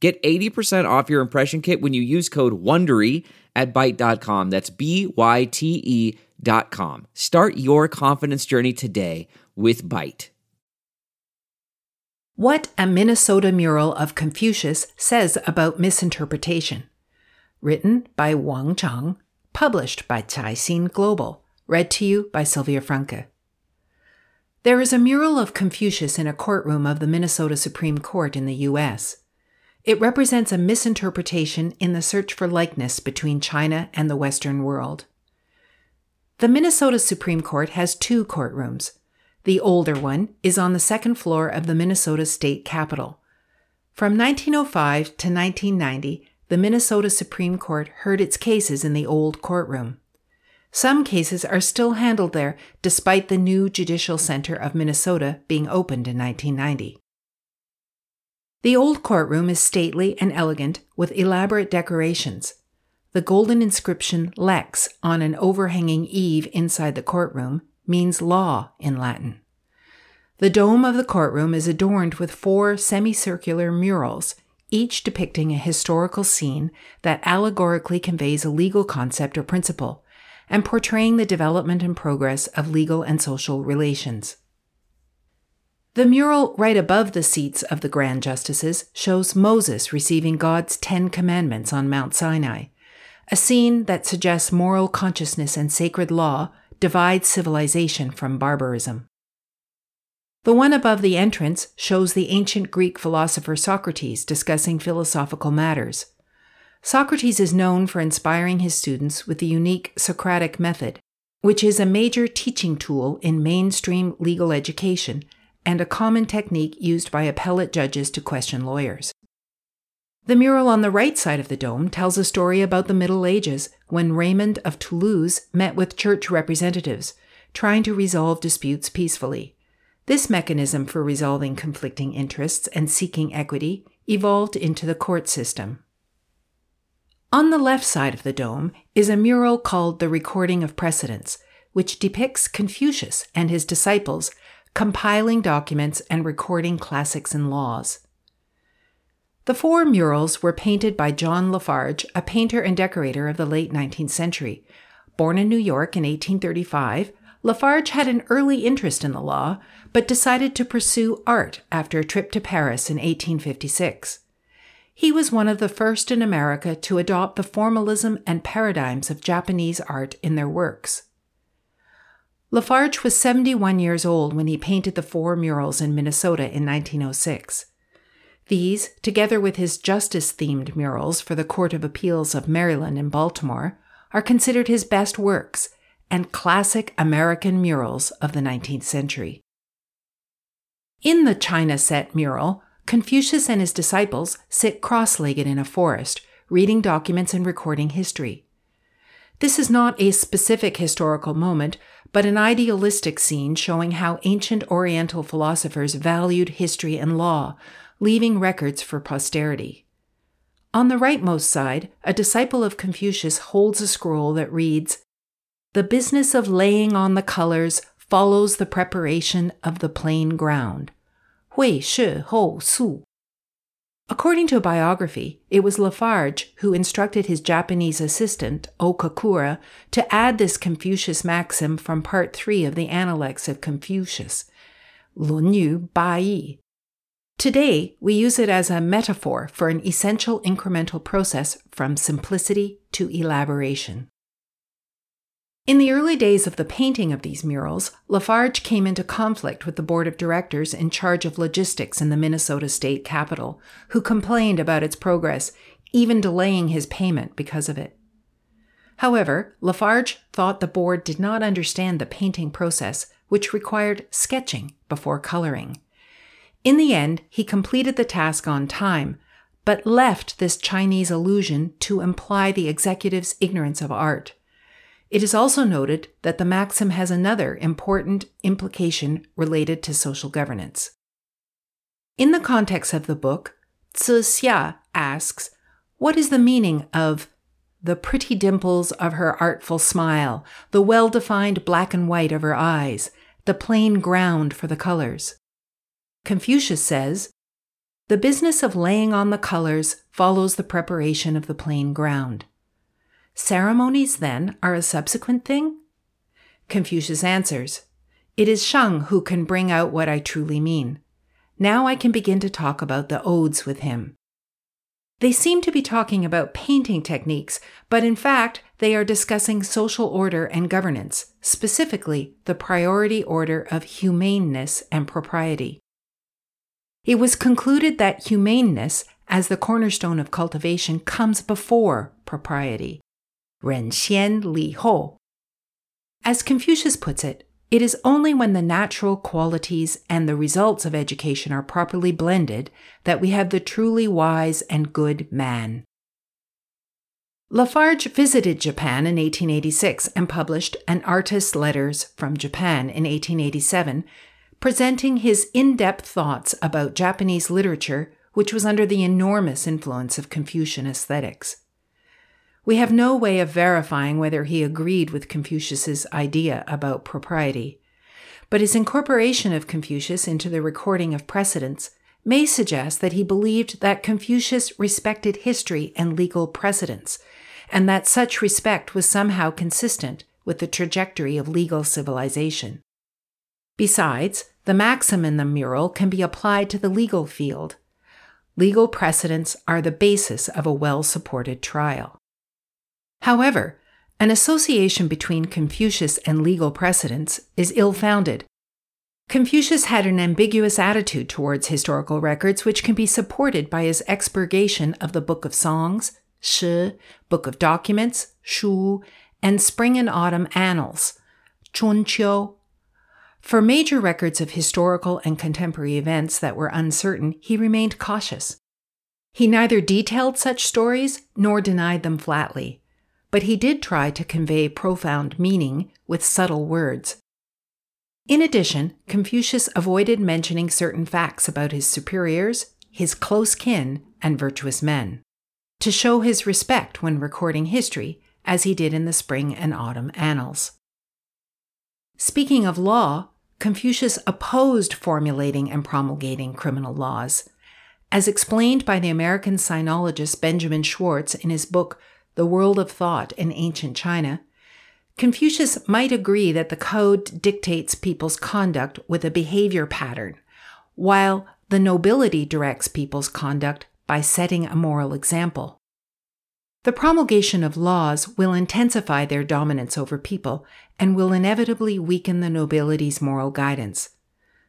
Get 80% off your impression kit when you use code WONDERY at Byte.com. That's B-Y-T-E dot com. Start your confidence journey today with Byte. What a Minnesota mural of Confucius says about misinterpretation. Written by Wang Chang, published by Caixin Global, read to you by Sylvia Franke. There is a mural of Confucius in a courtroom of the Minnesota Supreme Court in the U.S. It represents a misinterpretation in the search for likeness between China and the Western world. The Minnesota Supreme Court has two courtrooms. The older one is on the second floor of the Minnesota State Capitol. From 1905 to 1990, the Minnesota Supreme Court heard its cases in the old courtroom. Some cases are still handled there despite the new Judicial Center of Minnesota being opened in 1990. The old courtroom is stately and elegant with elaborate decorations. The golden inscription Lex on an overhanging eave inside the courtroom means law in Latin. The dome of the courtroom is adorned with four semicircular murals, each depicting a historical scene that allegorically conveys a legal concept or principle, and portraying the development and progress of legal and social relations. The mural right above the seats of the Grand Justices shows Moses receiving God's Ten Commandments on Mount Sinai, a scene that suggests moral consciousness and sacred law divides civilization from barbarism. The one above the entrance shows the ancient Greek philosopher Socrates discussing philosophical matters. Socrates is known for inspiring his students with the unique Socratic method, which is a major teaching tool in mainstream legal education and a common technique used by appellate judges to question lawyers. The mural on the right side of the dome tells a story about the Middle Ages when Raymond of Toulouse met with church representatives, trying to resolve disputes peacefully. This mechanism for resolving conflicting interests and seeking equity evolved into the court system. On the left side of the dome is a mural called The Recording of Precedents, which depicts Confucius and his disciples compiling documents, and recording classics and laws. The four murals were painted by John La Farge, a painter and decorator of the late 19th century. Born in New York in 1835, La Farge had an early interest in the law, but decided to pursue art after a trip to Paris in 1856. He was one of the first in America to adopt the formalism and paradigms of Japanese art in their works. La Farge was 71 years old when he painted the four murals in Minnesota in 1906. These, together with his justice themed murals for the Court of Appeals of Maryland in Baltimore, are considered his best works and classic American murals of the 19th century. In the China set mural, Confucius and his disciples sit cross legged in a forest, reading documents and recording history. This is not a specific historical moment, but an idealistic scene showing how ancient Oriental philosophers valued history and law, leaving records for posterity. On the rightmost side, a disciple of Confucius holds a scroll that reads The business of laying on the colors follows the preparation of the plain ground. Hui shi hou su. According to a biography, it was La Farge who instructed his Japanese assistant, Okakura, to add this Confucius maxim from part 3 of the Analects of Confucius, Lunyu Bayi. Today, we use it as a metaphor for an essential incremental process from simplicity to elaboration. In the early days of the painting of these murals, La Farge came into conflict with the board of directors in charge of logistics in the Minnesota state capitol, who complained about its progress, even delaying his payment because of it. However, La Farge thought the board did not understand the painting process, which required sketching before coloring. In the end, he completed the task on time, but left this Chinese allusion to imply the executive's ignorance of art. It is also noted that the maxim has another important implication related to social governance. In the context of the book, Tzu Xia asks, What is the meaning of the pretty dimples of her artful smile, the well defined black and white of her eyes, the plain ground for the colors? Confucius says, The business of laying on the colors follows the preparation of the plain ground. Ceremonies, then, are a subsequent thing? Confucius answers, It is Shang who can bring out what I truly mean. Now I can begin to talk about the odes with him. They seem to be talking about painting techniques, but in fact, they are discussing social order and governance, specifically the priority order of humaneness and propriety. It was concluded that humaneness, as the cornerstone of cultivation, comes before propriety. Ren Xian Li Hou. As Confucius puts it, it is only when the natural qualities and the results of education are properly blended that we have the truly wise and good man. La Farge visited Japan in 1886 and published An Artist's Letters from Japan in 1887, presenting his in depth thoughts about Japanese literature, which was under the enormous influence of Confucian aesthetics. We have no way of verifying whether he agreed with Confucius's idea about propriety, but his incorporation of Confucius into the recording of precedents may suggest that he believed that Confucius respected history and legal precedents, and that such respect was somehow consistent with the trajectory of legal civilization. Besides, the maxim in the mural can be applied to the legal field. Legal precedents are the basis of a well supported trial. However, an association between Confucius and legal precedents is ill founded. Confucius had an ambiguous attitude towards historical records, which can be supported by his expurgation of the Book of Songs, Shi, Book of Documents, Shu, and Spring and Autumn Annals, Chunqiu. For major records of historical and contemporary events that were uncertain, he remained cautious. He neither detailed such stories nor denied them flatly but he did try to convey profound meaning with subtle words. In addition, Confucius avoided mentioning certain facts about his superiors, his close kin, and virtuous men, to show his respect when recording history, as he did in the Spring and Autumn Annals. Speaking of law, Confucius opposed formulating and promulgating criminal laws. As explained by the American sinologist Benjamin Schwartz in his book the world of thought in ancient China, Confucius might agree that the code dictates people's conduct with a behavior pattern, while the nobility directs people's conduct by setting a moral example. The promulgation of laws will intensify their dominance over people and will inevitably weaken the nobility's moral guidance.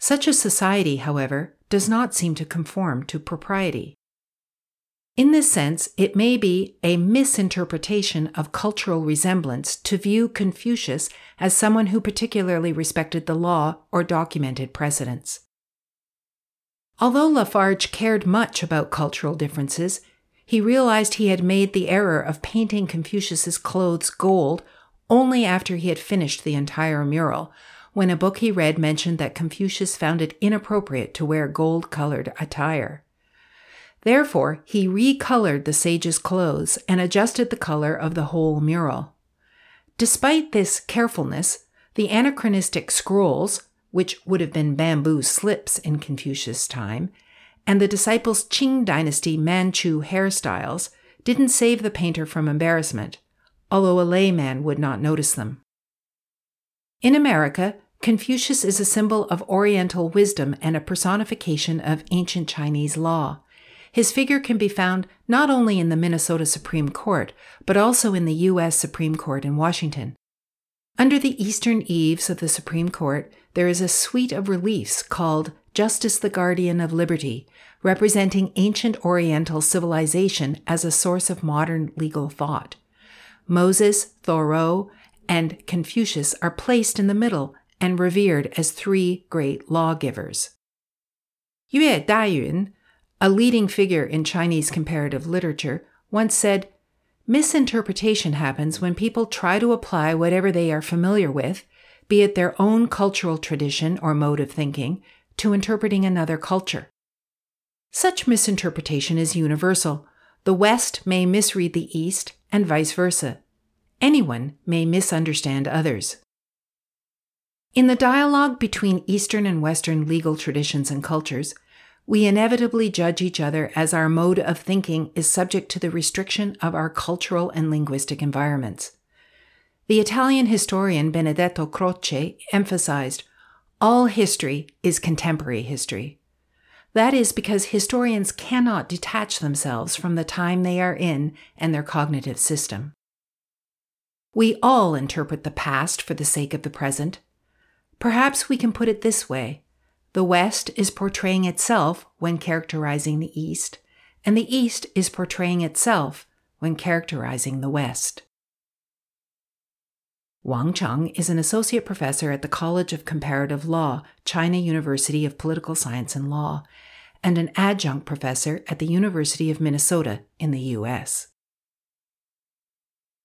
Such a society, however, does not seem to conform to propriety. In this sense, it may be a misinterpretation of cultural resemblance to view Confucius as someone who particularly respected the law or documented precedents. Although La Farge cared much about cultural differences, he realized he had made the error of painting Confucius's clothes gold only after he had finished the entire mural, when a book he read mentioned that Confucius found it inappropriate to wear gold colored attire. Therefore, he recolored the sage's clothes and adjusted the color of the whole mural. Despite this carefulness, the anachronistic scrolls, which would have been bamboo slips in Confucius' time, and the disciples' Qing dynasty Manchu hairstyles didn't save the painter from embarrassment, although a layman would not notice them. In America, Confucius is a symbol of Oriental wisdom and a personification of ancient Chinese law. His figure can be found not only in the Minnesota Supreme Court, but also in the U.S. Supreme Court in Washington. Under the eastern eaves of the Supreme Court, there is a suite of reliefs called Justice the Guardian of Liberty, representing ancient Oriental civilization as a source of modern legal thought. Moses, Thoreau, and Confucius are placed in the middle and revered as three great lawgivers. Yue Daiyun a leading figure in Chinese comparative literature, once said, Misinterpretation happens when people try to apply whatever they are familiar with, be it their own cultural tradition or mode of thinking, to interpreting another culture. Such misinterpretation is universal. The West may misread the East, and vice versa. Anyone may misunderstand others. In the dialogue between Eastern and Western legal traditions and cultures, we inevitably judge each other as our mode of thinking is subject to the restriction of our cultural and linguistic environments. The Italian historian Benedetto Croce emphasized all history is contemporary history. That is because historians cannot detach themselves from the time they are in and their cognitive system. We all interpret the past for the sake of the present. Perhaps we can put it this way the West is portraying itself when characterizing the East, and the East is portraying itself when characterizing the West. Wang Chang is an associate professor at the College of Comparative Law, China University of Political Science and Law, and an adjunct professor at the University of Minnesota in the U.S.